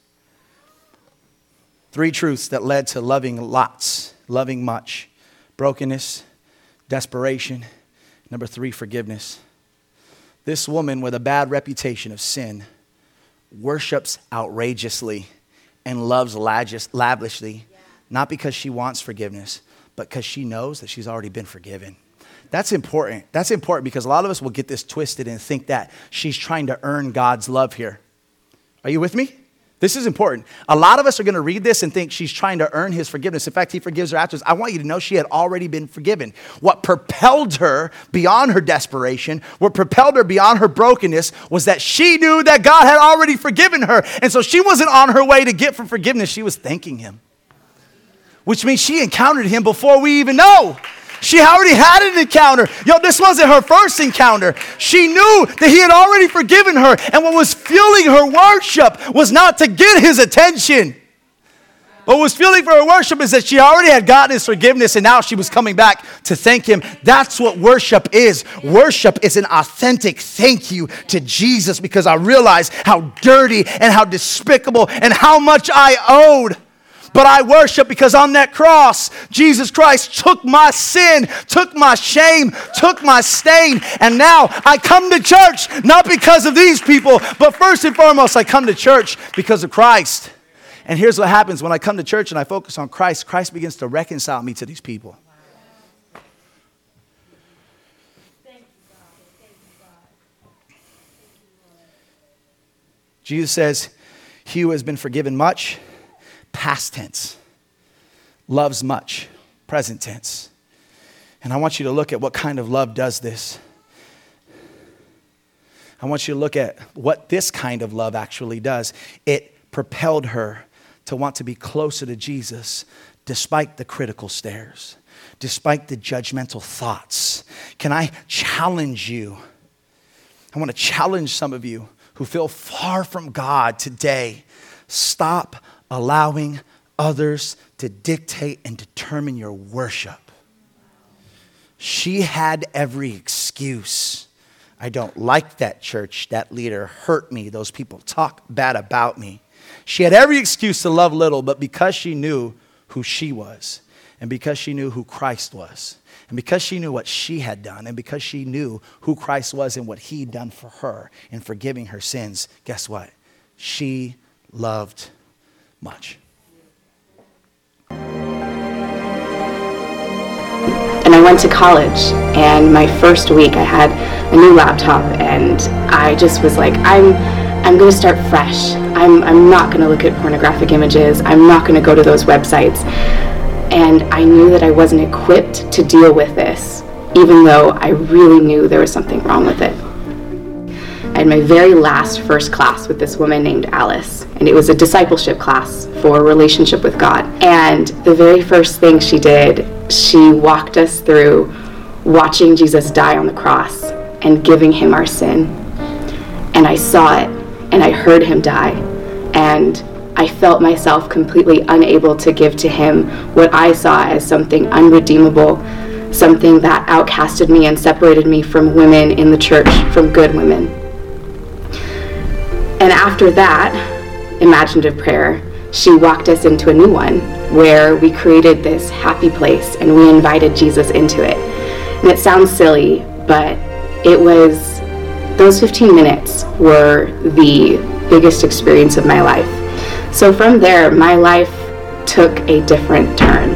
Three truths that led to loving lots, loving much brokenness, desperation. Number three, forgiveness. This woman with a bad reputation of sin worships outrageously and loves lavishly, not because she wants forgiveness, but because she knows that she's already been forgiven. That's important. That's important because a lot of us will get this twisted and think that she's trying to earn God's love here. Are you with me? This is important. A lot of us are going to read this and think she's trying to earn his forgiveness. In fact, he forgives her afterwards. I want you to know she had already been forgiven. What propelled her beyond her desperation, what propelled her beyond her brokenness, was that she knew that God had already forgiven her. And so she wasn't on her way to get for forgiveness, she was thanking him, which means she encountered him before we even know. She already had an encounter. Yo, this wasn't her first encounter. She knew that he had already forgiven her. And what was fueling her worship was not to get his attention. What was fueling for her worship is that she already had gotten his forgiveness and now she was coming back to thank him. That's what worship is. Worship is an authentic thank you to Jesus because I realized how dirty and how despicable and how much I owed. But I worship because on that cross, Jesus Christ took my sin, took my shame, took my stain, and now I come to church not because of these people, but first and foremost, I come to church because of Christ. And here's what happens when I come to church and I focus on Christ, Christ begins to reconcile me to these people. Jesus says, He who has been forgiven much, past tense, loves much, present tense. And I want you to look at what kind of love does this. I want you to look at what this kind of love actually does. It propelled her to want to be closer to Jesus despite the critical stares, despite the judgmental thoughts. Can I challenge you? I want to challenge some of you who feel far from God today, stop allowing others to dictate and determine your worship. She had every excuse. I don't like that church. That leader hurt me. Those people talk bad about me. She had every excuse to love little, but because she knew who she was, and because she knew who Christ was, and because she knew what she had done, and because she knew who Christ was and what he'd done for her in forgiving her sins, guess what? She loved much. And I went to college, and my first week I had a new laptop, and I just was like, I'm, I'm going to start fresh. I'm, I'm not going to look at pornographic images. I'm not going to go to those websites and I knew that I wasn't equipped to deal with this, even though I really knew there was something wrong with it. Had my very last first class with this woman named Alice, and it was a discipleship class for relationship with God. And the very first thing she did, she walked us through watching Jesus die on the cross and giving him our sin. And I saw it, and I heard him die, and I felt myself completely unable to give to him what I saw as something unredeemable, something that outcasted me and separated me from women in the church, from good women. And after that imaginative prayer, she walked us into a new one where we created this happy place and we invited Jesus into it. And it sounds silly, but it was those 15 minutes were the biggest experience of my life so from there, my life took a different turn.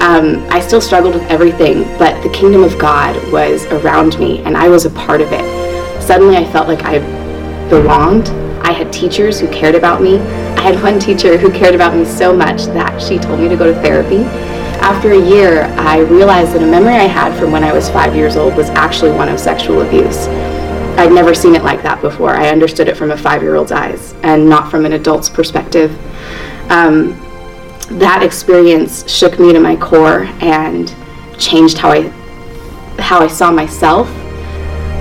Um, I still struggled with everything, but the kingdom of God was around me and I was a part of it. Suddenly, I felt like I belonged. I had teachers who cared about me. I had one teacher who cared about me so much that she told me to go to therapy. After a year, I realized that a memory I had from when I was five years old was actually one of sexual abuse. I'd never seen it like that before. I understood it from a five year old's eyes and not from an adult's perspective. Um, that experience shook me to my core and changed how I, how I saw myself.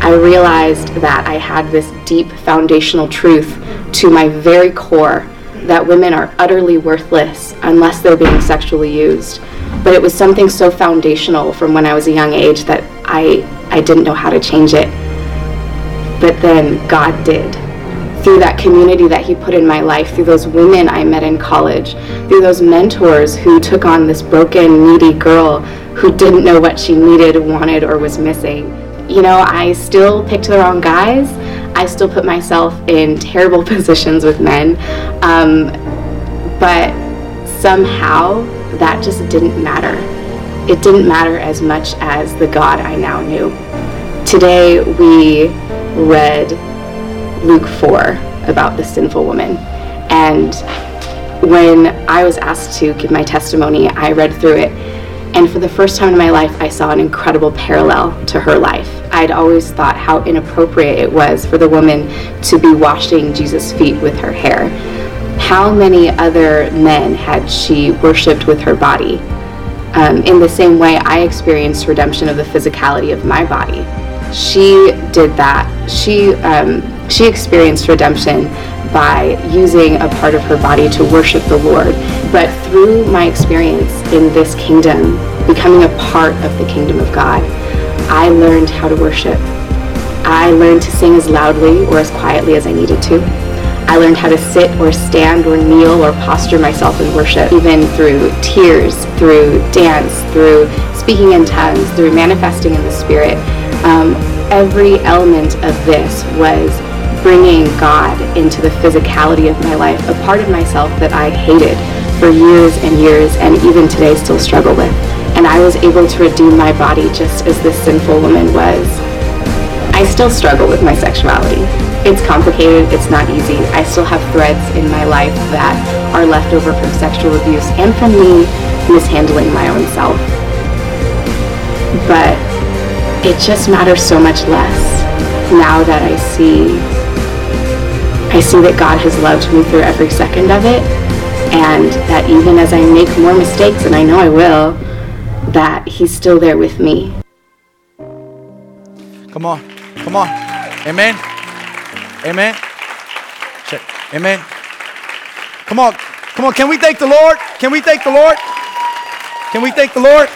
I realized that I had this deep foundational truth to my very core that women are utterly worthless unless they're being sexually used. But it was something so foundational from when I was a young age that I, I didn't know how to change it but then God did. Through that community that He put in my life, through those women I met in college, through those mentors who took on this broken, needy girl who didn't know what she needed, wanted, or was missing. You know, I still picked the wrong guys. I still put myself in terrible positions with men. Um, but somehow that just didn't matter. It didn't matter as much as the God I now knew. Today we read Luke 4 about the sinful woman. And when I was asked to give my testimony, I read through it. And for the first time in my life, I saw an incredible parallel to her life. I'd always thought how inappropriate it was for the woman to be washing Jesus' feet with her hair. How many other men had she worshiped with her body? Um, in the same way, I experienced redemption of the physicality of my body she did that. She um, she experienced redemption by using a part of her body to worship the Lord. But through my experience in this kingdom, becoming a part of the kingdom of God, I learned how to worship. I learned to sing as loudly or as quietly as I needed to. I learned how to sit or stand or kneel or posture myself in worship, even through tears, through dance, through speaking in tongues, through manifesting in the Spirit. Um, every element of this was bringing God into the physicality of my life, a part of myself that I hated for years and years and even today still struggle with. And I was able to redeem my body just as this sinful woman was. I still struggle with my sexuality. It's complicated, it's not easy. I still have threads in my life that are left over from sexual abuse and from me mishandling my own self. But it just matters so much less now that I see I see that God has loved me through every second of it and that even as I make more mistakes and I know I will that he's still there with me. Come on. Come on. Amen. Amen. Check. Amen. Come on. Come on. Can we thank the Lord? Can we thank the Lord? Can we thank the Lord?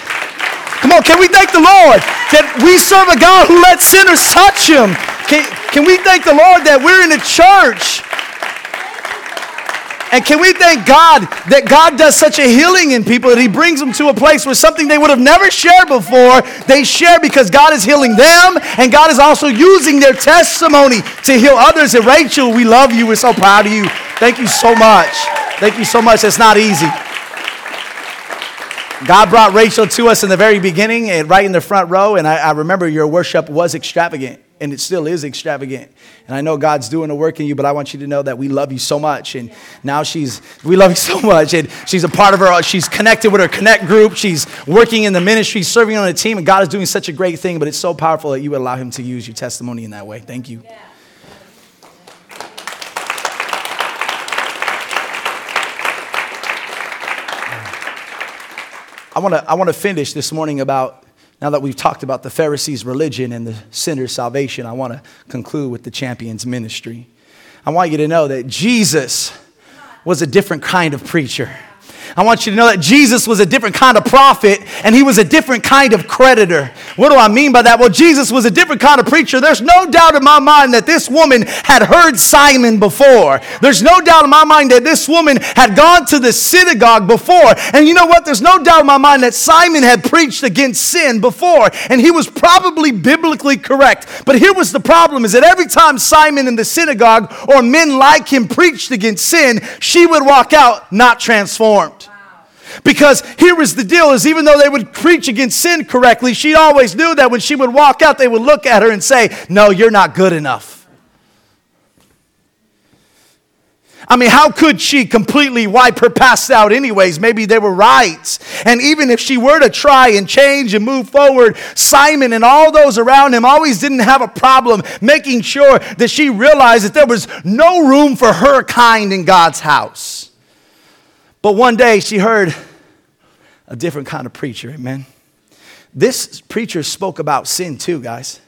Come on. Can we thank the Lord that we serve a God who lets sinners touch him? Can, can we thank the Lord that we're in a church and can we thank God that God does such a healing in people that He brings them to a place where something they would have never shared before, they share because God is healing them and God is also using their testimony to heal others. And Rachel, we love you. We're so proud of you. Thank you so much. Thank you so much. It's not easy. God brought Rachel to us in the very beginning right in the front row. And I, I remember your worship was extravagant and it still is extravagant. And I know God's doing a work in you, but I want you to know that we love you so much. And now she's, we love you so much. And she's a part of her, she's connected with her Connect group. She's working in the ministry, serving on a team, and God is doing such a great thing. But it's so powerful that you would allow Him to use your testimony in that way. Thank you. Yeah. I want to I want to finish this morning about now that we've talked about the Pharisees' religion and the sinner's salvation, I want to conclude with the champion's ministry. I want you to know that Jesus was a different kind of preacher. I want you to know that Jesus was a different kind of prophet and he was a different kind of creditor. What do I mean by that? Well, Jesus was a different kind of preacher. There's no doubt in my mind that this woman had heard Simon before. There's no doubt in my mind that this woman had gone to the synagogue before. And you know what? There's no doubt in my mind that Simon had preached against sin before and he was probably biblically correct. But here was the problem is that every time Simon in the synagogue or men like him preached against sin, she would walk out not transformed. Because here was the deal is even though they would preach against sin correctly, she always knew that when she would walk out, they would look at her and say, No, you're not good enough. I mean, how could she completely wipe her past out, anyways? Maybe they were right. And even if she were to try and change and move forward, Simon and all those around him always didn't have a problem making sure that she realized that there was no room for her kind in God's house. But one day she heard a different kind of preacher, amen. This preacher spoke about sin too, guys.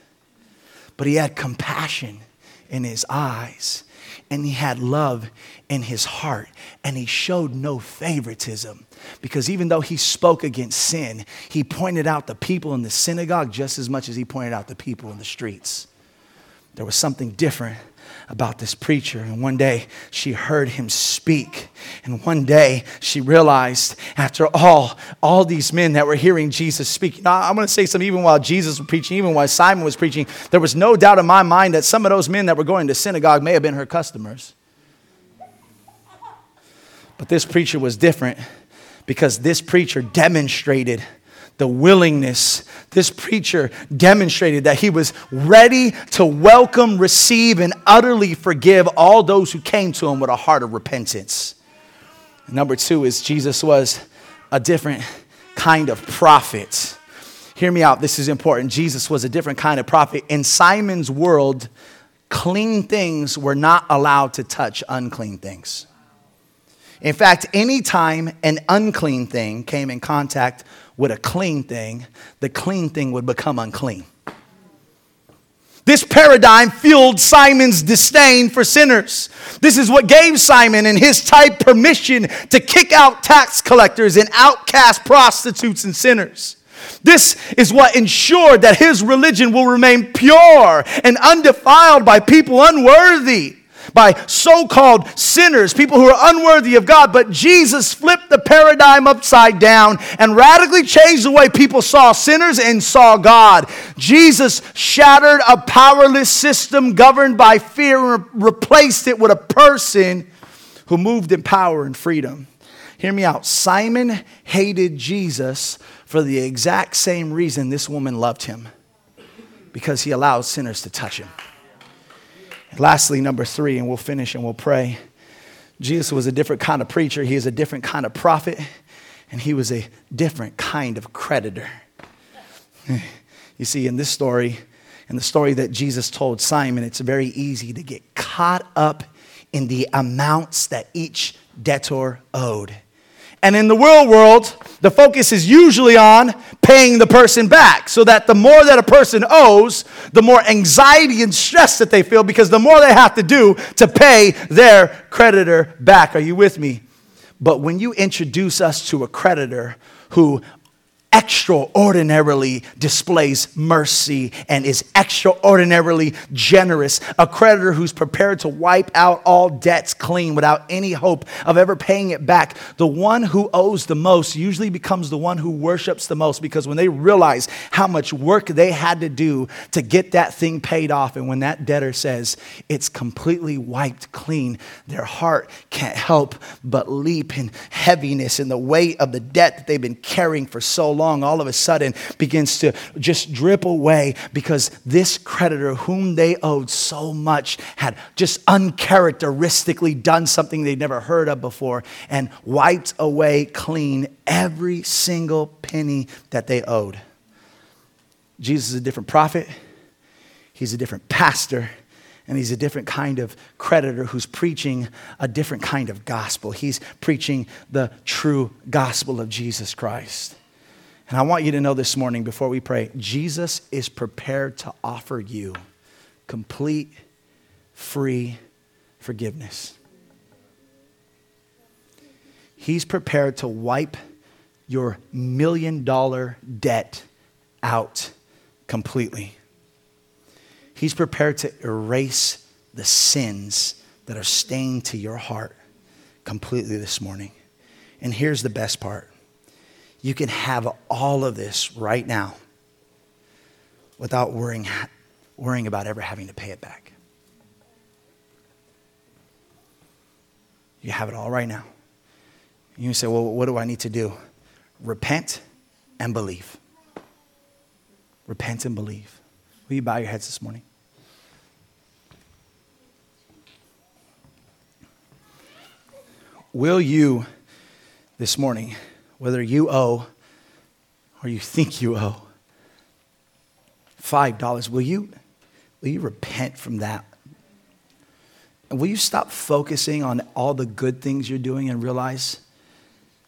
But he had compassion in his eyes and he had love in his heart and he showed no favoritism because even though he spoke against sin, he pointed out the people in the synagogue just as much as he pointed out the people in the streets. There was something different about this preacher. And one day she heard him speak. And one day she realized, after all, all these men that were hearing Jesus speak. Now, I'm going to say something, even while Jesus was preaching, even while Simon was preaching, there was no doubt in my mind that some of those men that were going to synagogue may have been her customers. But this preacher was different because this preacher demonstrated the willingness. This preacher demonstrated that he was ready to welcome, receive, and utterly forgive all those who came to him with a heart of repentance. Number two is Jesus was a different kind of prophet. Hear me out, this is important. Jesus was a different kind of prophet. In Simon's world, clean things were not allowed to touch unclean things. In fact, anytime an unclean thing came in contact with a clean thing, the clean thing would become unclean. This paradigm fueled Simon's disdain for sinners. This is what gave Simon and his type permission to kick out tax collectors and outcast prostitutes and sinners. This is what ensured that his religion will remain pure and undefiled by people unworthy. By so called sinners, people who are unworthy of God. But Jesus flipped the paradigm upside down and radically changed the way people saw sinners and saw God. Jesus shattered a powerless system governed by fear and replaced it with a person who moved in power and freedom. Hear me out. Simon hated Jesus for the exact same reason this woman loved him because he allowed sinners to touch him. Lastly, number three, and we'll finish and we'll pray. Jesus was a different kind of preacher, he is a different kind of prophet, and he was a different kind of creditor. You see, in this story, in the story that Jesus told Simon, it's very easy to get caught up in the amounts that each debtor owed. And in the real world, the focus is usually on paying the person back so that the more that a person owes, the more anxiety and stress that they feel because the more they have to do to pay their creditor back. Are you with me? But when you introduce us to a creditor who extraordinarily displays mercy and is extraordinarily generous. A creditor who's prepared to wipe out all debts clean without any hope of ever paying it back. The one who owes the most usually becomes the one who worships the most because when they realize how much work they had to do to get that thing paid off, and when that debtor says it's completely wiped clean, their heart can't help but leap in heaviness in the weight of the debt that they've been carrying for so long all of a sudden begins to just drip away because this creditor, whom they owed so much, had just uncharacteristically done something they'd never heard of before and wiped away clean every single penny that they owed. Jesus is a different prophet, he's a different pastor and he's a different kind of creditor who's preaching a different kind of gospel. He's preaching the true gospel of Jesus Christ. And I want you to know this morning before we pray Jesus is prepared to offer you complete, free forgiveness. He's prepared to wipe your million dollar debt out completely. He's prepared to erase the sins that are stained to your heart completely this morning. And here's the best part you can have all of this right now without worrying, worrying about ever having to pay it back. You have it all right now. You say, well, what do I need to do? Repent and believe. Repent and believe. Will you bow your heads this morning? Will you this morning? Whether you owe or you think you owe $5, will you, will you repent from that? And will you stop focusing on all the good things you're doing and realize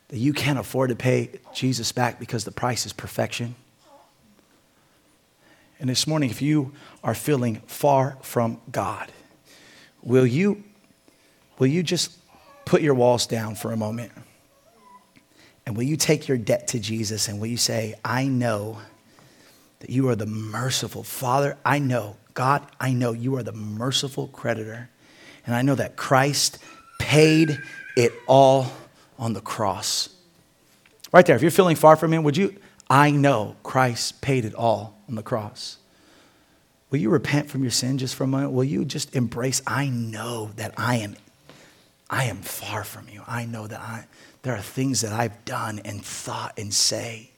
that you can't afford to pay Jesus back because the price is perfection? And this morning, if you are feeling far from God, will you, will you just put your walls down for a moment? And will you take your debt to Jesus and will you say, I know that you are the merciful Father? I know, God, I know you are the merciful creditor. And I know that Christ paid it all on the cross. Right there, if you're feeling far from Him, would you? I know Christ paid it all on the cross. Will you repent from your sin just for a moment? Will you just embrace, I know that I am, I am far from you. I know that I, there are things that I've done and thought and say,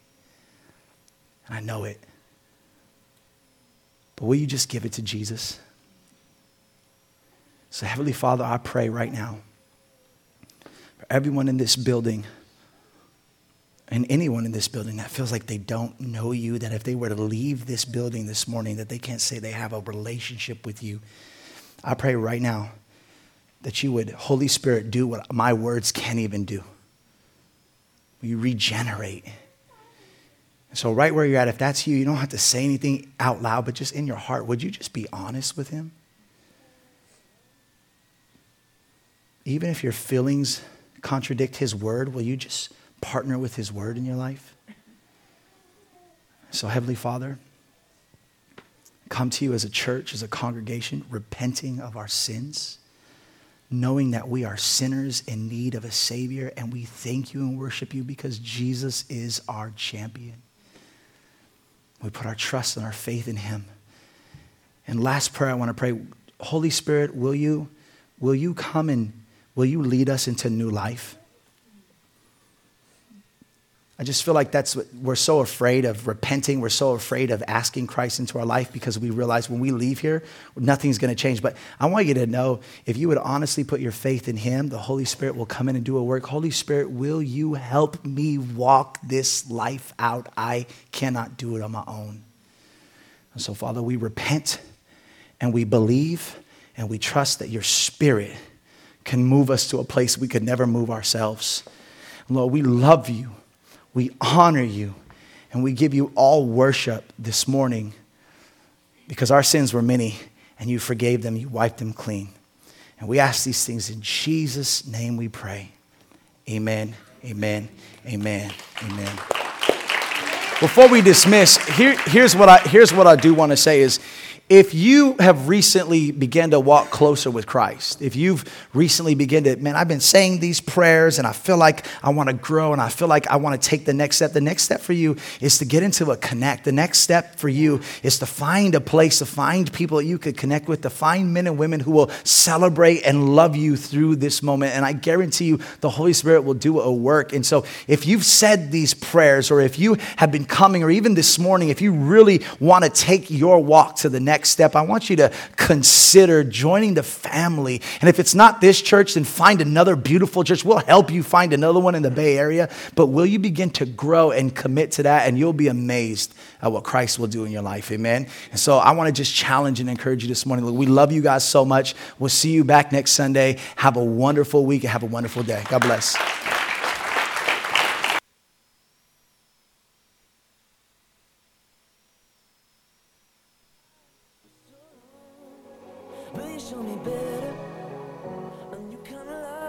and I know it. But will you just give it to Jesus? So, Heavenly Father, I pray right now for everyone in this building and anyone in this building that feels like they don't know you, that if they were to leave this building this morning, that they can't say they have a relationship with you. I pray right now that you would, Holy Spirit, do what my words can't even do. Will you regenerate? So, right where you're at, if that's you, you don't have to say anything out loud, but just in your heart, would you just be honest with Him? Even if your feelings contradict His word, will you just partner with His word in your life? So, Heavenly Father, come to you as a church, as a congregation, repenting of our sins, knowing that we are sinners in need of a Savior, and we thank you and worship you because Jesus is our champion. We put our trust and our faith in Him. And last prayer I want to pray Holy Spirit, will you, will you come and will you lead us into new life? I just feel like that's what we're so afraid of repenting. We're so afraid of asking Christ into our life because we realize when we leave here, nothing's going to change. But I want you to know if you would honestly put your faith in Him, the Holy Spirit will come in and do a work. Holy Spirit, will you help me walk this life out? I cannot do it on my own. And so, Father, we repent and we believe and we trust that your Spirit can move us to a place we could never move ourselves. Lord, we love you we honor you and we give you all worship this morning because our sins were many and you forgave them, you wiped them clean. And we ask these things in Jesus' name we pray. Amen, amen, amen, amen. Before we dismiss, here, here's, what I, here's what I do want to say is if you have recently began to walk closer with Christ, if you've recently begun to, man, I've been saying these prayers and I feel like I want to grow and I feel like I want to take the next step. The next step for you is to get into a connect. The next step for you is to find a place, to find people that you could connect with, to find men and women who will celebrate and love you through this moment. And I guarantee you the Holy Spirit will do a work. And so if you've said these prayers or if you have been coming or even this morning, if you really want to take your walk to the next next step, I want you to consider joining the family. And if it's not this church, then find another beautiful church. We'll help you find another one in the Bay Area. But will you begin to grow and commit to that? And you'll be amazed at what Christ will do in your life. Amen. And so I want to just challenge and encourage you this morning. We love you guys so much. We'll see you back next Sunday. Have a wonderful week and have a wonderful day. God bless.